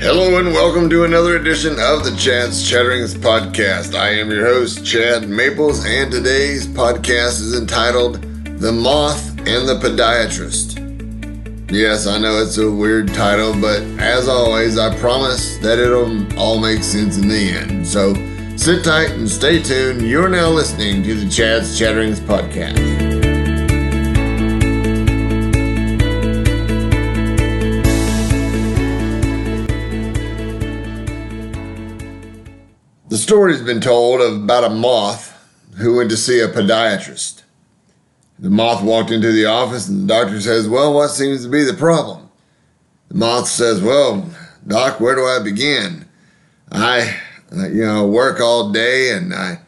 Hello and welcome to another edition of the Chad's Chatterings podcast. I am your host, Chad Maples, and today's podcast is entitled The Moth and the Podiatrist. Yes, I know it's a weird title, but as always, I promise that it'll all make sense in the end. So sit tight and stay tuned. You're now listening to the Chad's Chatterings podcast. The story's been told of about a moth who went to see a podiatrist. The moth walked into the office and the doctor says, Well, what seems to be the problem? The moth says, Well, doc, where do I begin? I, you know, work all day and I,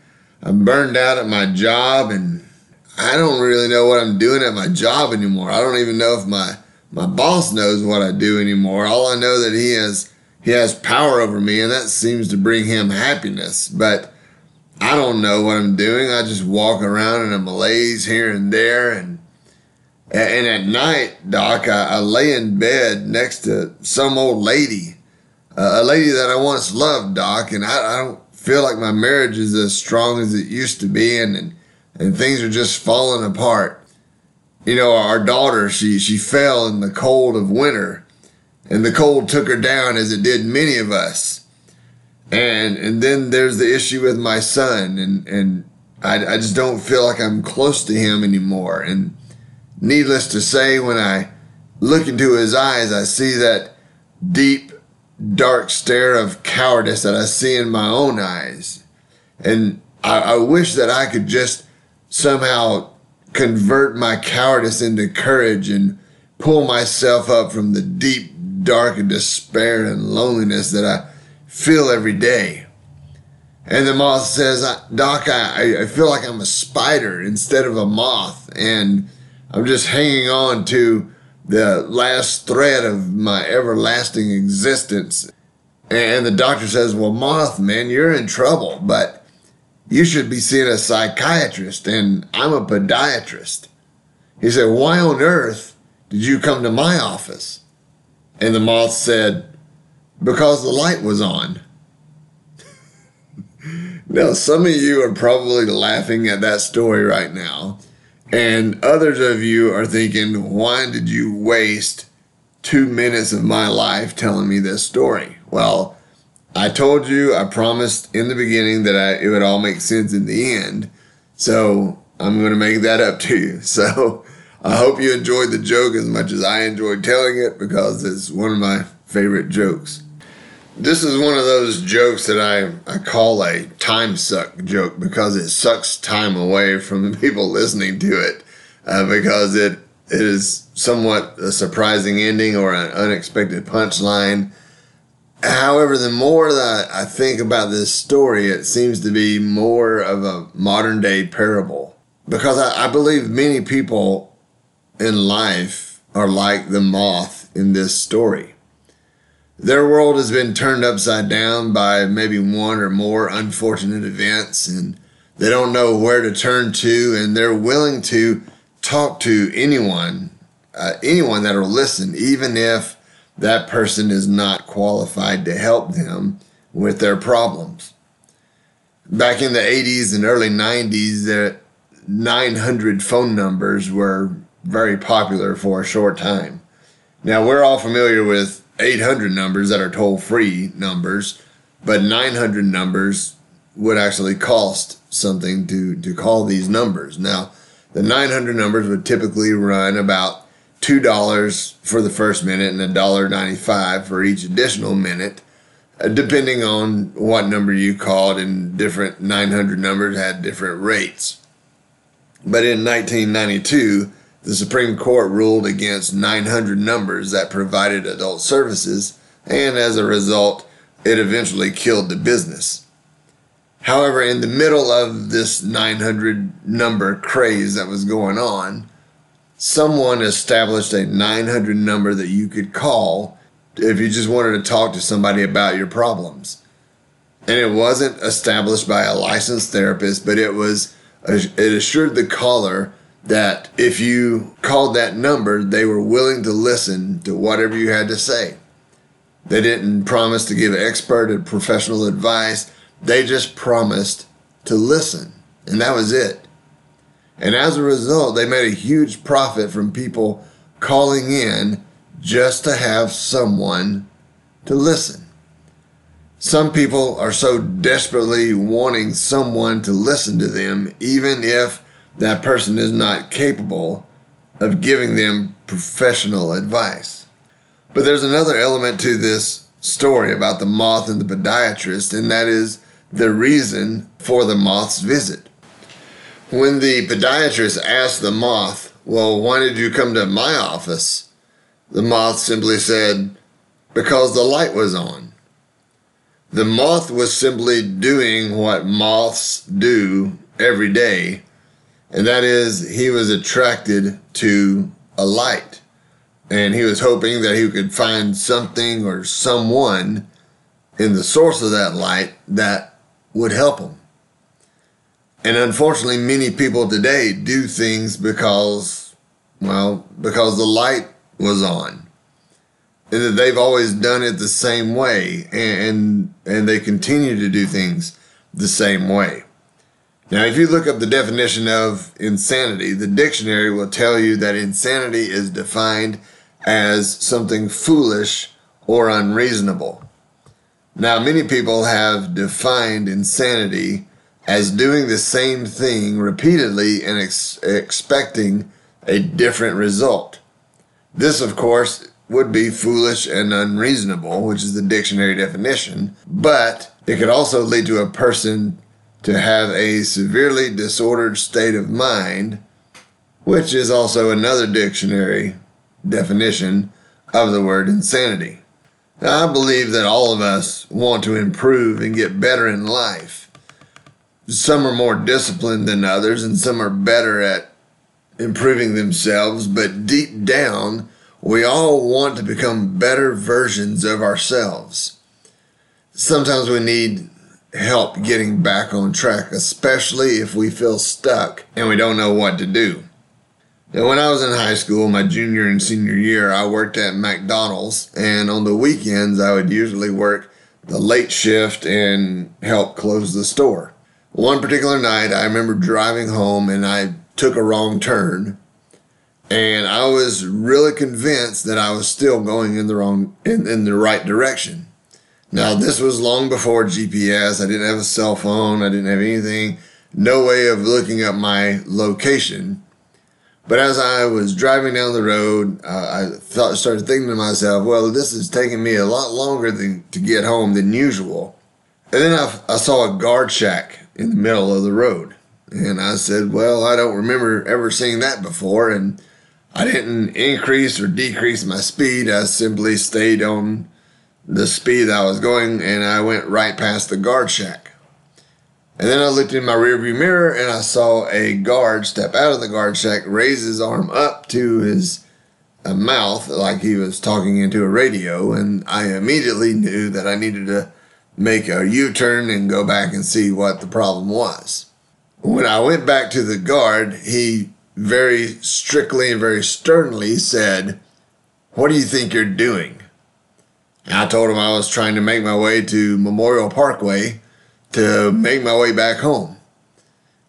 I'm burned out at my job and I don't really know what I'm doing at my job anymore. I don't even know if my, my boss knows what I do anymore. All I know that he has he has power over me and that seems to bring him happiness. But I don't know what I'm doing. I just walk around in a malaise here and there and and at night, Doc, I, I lay in bed next to some old lady, uh, a lady that I once loved, Doc, and I, I, don't feel like my marriage is as strong as it used to be, and, and and things are just falling apart. You know, our daughter, she she fell in the cold of winter, and the cold took her down as it did many of us. And and then there's the issue with my son, and and I, I just don't feel like I'm close to him anymore. And needless to say, when I look into his eyes, I see that deep, dark stare of cowardice that I see in my own eyes. And I, I wish that I could just somehow convert my cowardice into courage and pull myself up from the deep dark and despair and loneliness that I feel every day. And the moth says, Doc, I, I feel like I'm a spider instead of a moth. And I'm just hanging on to the last thread of my everlasting existence. And the doctor says, Well, moth, man, you're in trouble, but you should be seeing a psychiatrist. And I'm a podiatrist. He said, Why on earth did you come to my office? And the moth said, Because the light was on. now, some of you are probably laughing at that story right now. And others of you are thinking, Why did you waste two minutes of my life telling me this story? Well, I told you, I promised in the beginning that I, it would all make sense in the end. So I'm going to make that up to you. So I hope you enjoyed the joke as much as I enjoyed telling it because it's one of my favorite jokes. This is one of those jokes that I, I call a time suck joke because it sucks time away from the people listening to it uh, because it, it is somewhat a surprising ending or an unexpected punchline. However, the more that I think about this story, it seems to be more of a modern day parable because I, I believe many people in life are like the moth in this story. Their world has been turned upside down by maybe one or more unfortunate events, and they don't know where to turn to, and they're willing to talk to anyone, uh, anyone that'll listen, even if that person is not qualified to help them with their problems. Back in the 80s and early 90s, the 900 phone numbers were very popular for a short time. Now, we're all familiar with 800 numbers that are toll free numbers, but 900 numbers would actually cost something to, to call these numbers. Now, the 900 numbers would typically run about $2 for the first minute and $1.95 for each additional minute, uh, depending on what number you called, and different 900 numbers had different rates. But in 1992, the Supreme Court ruled against 900 numbers that provided adult services, and as a result, it eventually killed the business. However, in the middle of this 900 number craze that was going on, someone established a 900 number that you could call if you just wanted to talk to somebody about your problems. And it wasn't established by a licensed therapist, but it was it assured the caller that if you called that number, they were willing to listen to whatever you had to say. They didn't promise to give expert and professional advice. They just promised to listen. And that was it. And as a result, they made a huge profit from people calling in just to have someone to listen. Some people are so desperately wanting someone to listen to them, even if that person is not capable of giving them professional advice. But there's another element to this story about the moth and the podiatrist, and that is the reason for the moth's visit. When the podiatrist asked the moth, Well, why did you come to my office? The moth simply said, Because the light was on. The moth was simply doing what moths do every day and that is he was attracted to a light and he was hoping that he could find something or someone in the source of that light that would help him. And unfortunately, many people today do things because, well, because the light was on. And that they've always done it the same way and, and they continue to do things the same way. Now, if you look up the definition of insanity, the dictionary will tell you that insanity is defined as something foolish or unreasonable. Now, many people have defined insanity as doing the same thing repeatedly and ex- expecting a different result. This, of course, would be foolish and unreasonable, which is the dictionary definition, but it could also lead to a person to have a severely disordered state of mind, which is also another dictionary definition of the word insanity. Now, I believe that all of us want to improve and get better in life. Some are more disciplined than others, and some are better at improving themselves, but deep down, we all want to become better versions of ourselves. Sometimes we need help getting back on track, especially if we feel stuck and we don't know what to do. Now, when I was in high school, my junior and senior year, I worked at McDonald's, and on the weekends, I would usually work the late shift and help close the store. One particular night, I remember driving home and I took a wrong turn, and I was really convinced that I was still going in the wrong in, in the right direction. Now, this was long before GPS. I didn't have a cell phone. I didn't have anything, no way of looking up my location. But as I was driving down the road, uh, I thought, started thinking to myself, well, this is taking me a lot longer than, to get home than usual. And then I, I saw a guard shack in the middle of the road. And I said, well, I don't remember ever seeing that before. And I didn't increase or decrease my speed. I simply stayed on the speed I was going, and I went right past the guard shack. And then I looked in my rearview mirror and I saw a guard step out of the guard shack, raise his arm up to his uh, mouth like he was talking into a radio, and I immediately knew that I needed to make a U turn and go back and see what the problem was. When I went back to the guard, he very strictly and very sternly said, What do you think you're doing? I told him I was trying to make my way to Memorial Parkway to make my way back home.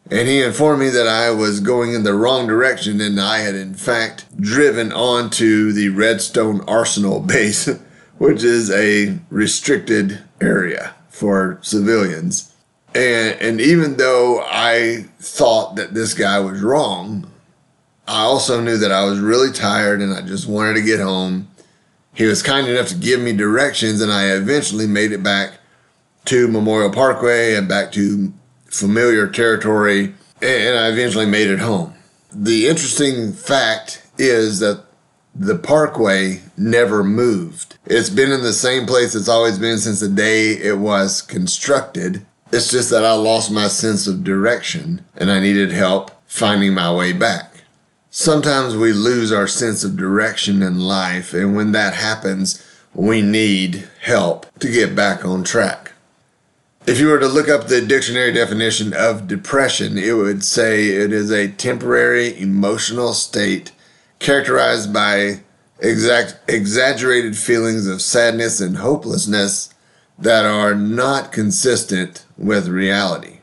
And he informed me that I was going in the wrong direction and I had in fact driven onto the Redstone Arsenal base, which is a restricted area for civilians. And, and even though I thought that this guy was wrong, I also knew that I was really tired and I just wanted to get home he was kind enough to give me directions, and I eventually made it back to Memorial Parkway and back to familiar territory, and I eventually made it home. The interesting fact is that the parkway never moved. It's been in the same place it's always been since the day it was constructed. It's just that I lost my sense of direction and I needed help finding my way back sometimes we lose our sense of direction in life, and when that happens, we need help to get back on track. If you were to look up the dictionary definition of depression, it would say it is a temporary emotional state characterized by exact exaggerated feelings of sadness and hopelessness that are not consistent with reality.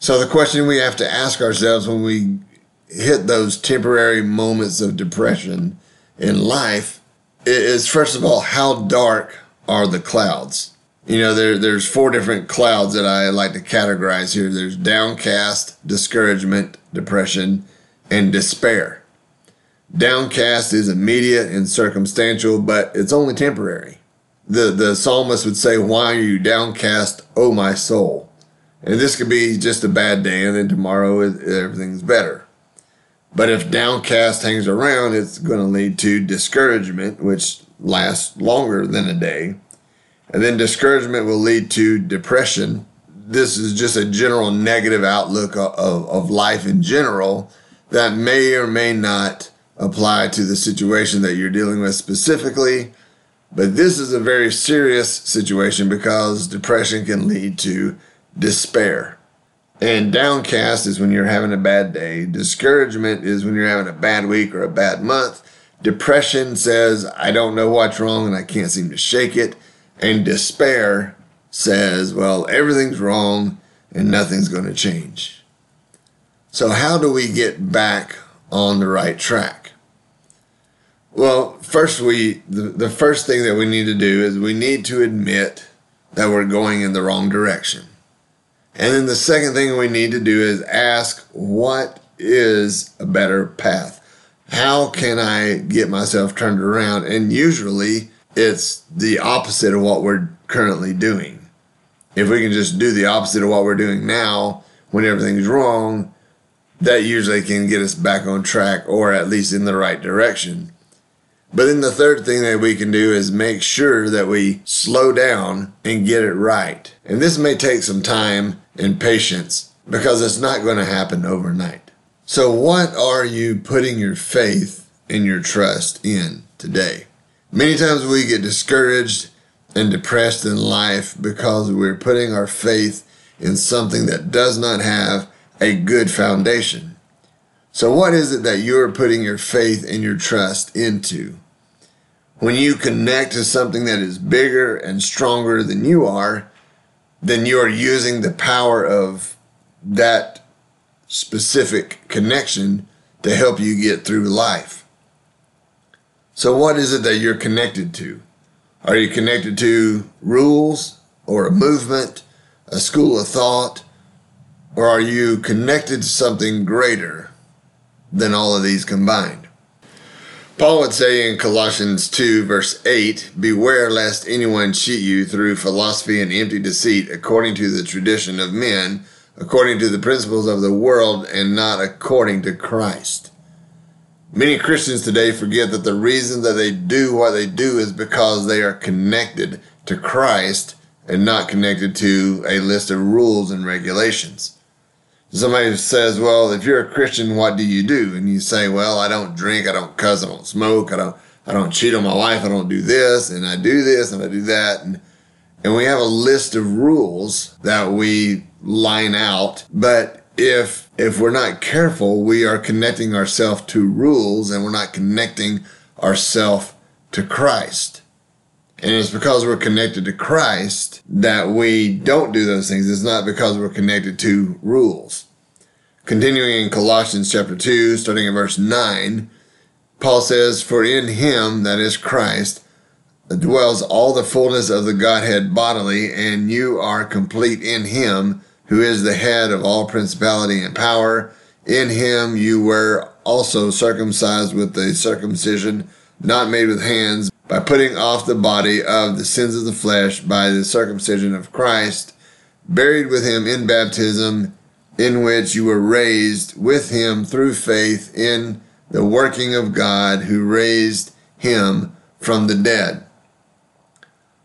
So the question we have to ask ourselves when we hit those temporary moments of depression in life is first of all how dark are the clouds? You know, there, there's four different clouds that I like to categorize here. There's downcast, discouragement, depression, and despair. Downcast is immediate and circumstantial, but it's only temporary. The, the psalmist would say, Why are you downcast, O my soul? And this could be just a bad day, and then tomorrow everything's better. But if downcast hangs around, it's going to lead to discouragement, which lasts longer than a day. And then discouragement will lead to depression. This is just a general negative outlook of, of life in general that may or may not apply to the situation that you're dealing with specifically. But this is a very serious situation because depression can lead to despair. And downcast is when you're having a bad day. Discouragement is when you're having a bad week or a bad month. Depression says, I don't know what's wrong and I can't seem to shake it. And despair says, well, everything's wrong and nothing's going to change. So, how do we get back on the right track? Well, first, we the, the first thing that we need to do is we need to admit that we're going in the wrong direction. And then the second thing we need to do is ask, what is a better path? How can I get myself turned around? And usually it's the opposite of what we're currently doing. If we can just do the opposite of what we're doing now when everything's wrong, that usually can get us back on track or at least in the right direction. But then the third thing that we can do is make sure that we slow down and get it right. And this may take some time and patience because it's not going to happen overnight. So, what are you putting your faith and your trust in today? Many times we get discouraged and depressed in life because we're putting our faith in something that does not have a good foundation. So, what is it that you're putting your faith and your trust into? When you connect to something that is bigger and stronger than you are, then you are using the power of that specific connection to help you get through life. So, what is it that you're connected to? Are you connected to rules or a movement, a school of thought, or are you connected to something greater than all of these combined? Paul would say in Colossians 2, verse 8, Beware lest anyone cheat you through philosophy and empty deceit, according to the tradition of men, according to the principles of the world, and not according to Christ. Many Christians today forget that the reason that they do what they do is because they are connected to Christ and not connected to a list of rules and regulations somebody says, "Well, if you're a Christian, what do you do?" And you say, "Well, I don't drink, I don't cuss, I don't smoke, I don't, I don't cheat on my wife, I don't do this, and I do this, and I do that." And and we have a list of rules that we line out, but if if we're not careful, we are connecting ourselves to rules, and we're not connecting ourselves to Christ. And it's because we're connected to Christ that we don't do those things. It's not because we're connected to rules. Continuing in Colossians chapter 2, starting at verse 9, Paul says, For in him, that is Christ, dwells all the fullness of the Godhead bodily, and you are complete in him, who is the head of all principality and power. In him you were also circumcised with the circumcision not made with hands, by putting off the body of the sins of the flesh by the circumcision of Christ, buried with him in baptism, in which you were raised with him through faith in the working of God who raised him from the dead.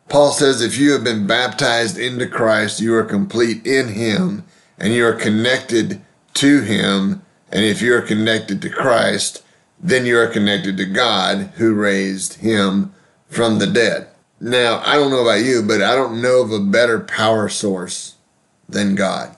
Paul says if you have been baptized into Christ, you are complete in him and you are connected to him. And if you are connected to Christ, then you are connected to God who raised him from the dead. Now, I don't know about you, but I don't know of a better power source than God.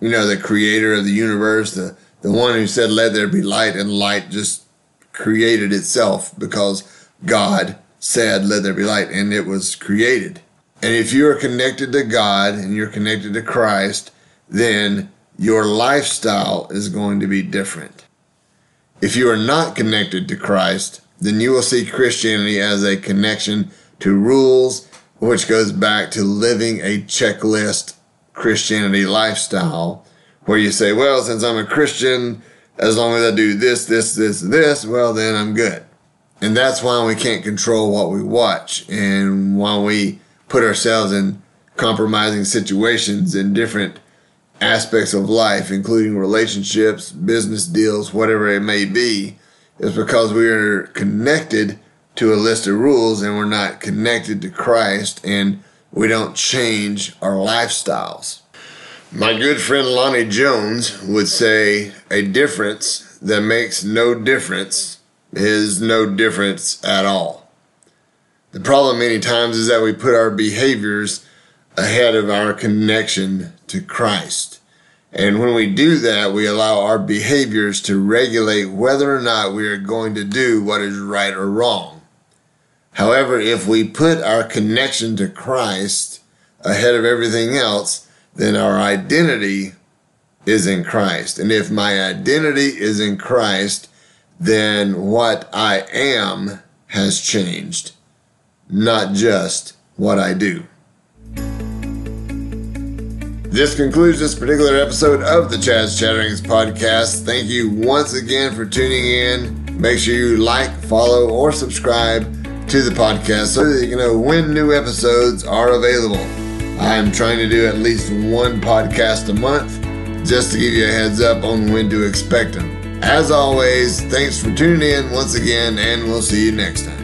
You know, the creator of the universe, the, the one who said, let there be light, and light just created itself because God said, Let there be light, and it was created. And if you are connected to God and you're connected to Christ, then your lifestyle is going to be different. If you are not connected to Christ, then you will see Christianity as a connection to rules, which goes back to living a checklist Christianity lifestyle, where you say, well, since I'm a Christian, as long as I do this, this, this, this, well, then I'm good. And that's why we can't control what we watch and why we put ourselves in compromising situations in different aspects of life, including relationships, business deals, whatever it may be, is because we are connected to a list of rules and we're not connected to Christ and we don't change our lifestyles. My good friend Lonnie Jones would say a difference that makes no difference is no difference at all. The problem many times is that we put our behaviors ahead of our connection to Christ. And when we do that, we allow our behaviors to regulate whether or not we are going to do what is right or wrong. However, if we put our connection to Christ ahead of everything else, then our identity is in Christ. And if my identity is in Christ, then what I am has changed, not just what I do. This concludes this particular episode of the Chad's Chatterings podcast. Thank you once again for tuning in. Make sure you like, follow, or subscribe to the podcast so that you can know when new episodes are available. I'm trying to do at least one podcast a month just to give you a heads up on when to expect them. As always, thanks for tuning in once again, and we'll see you next time.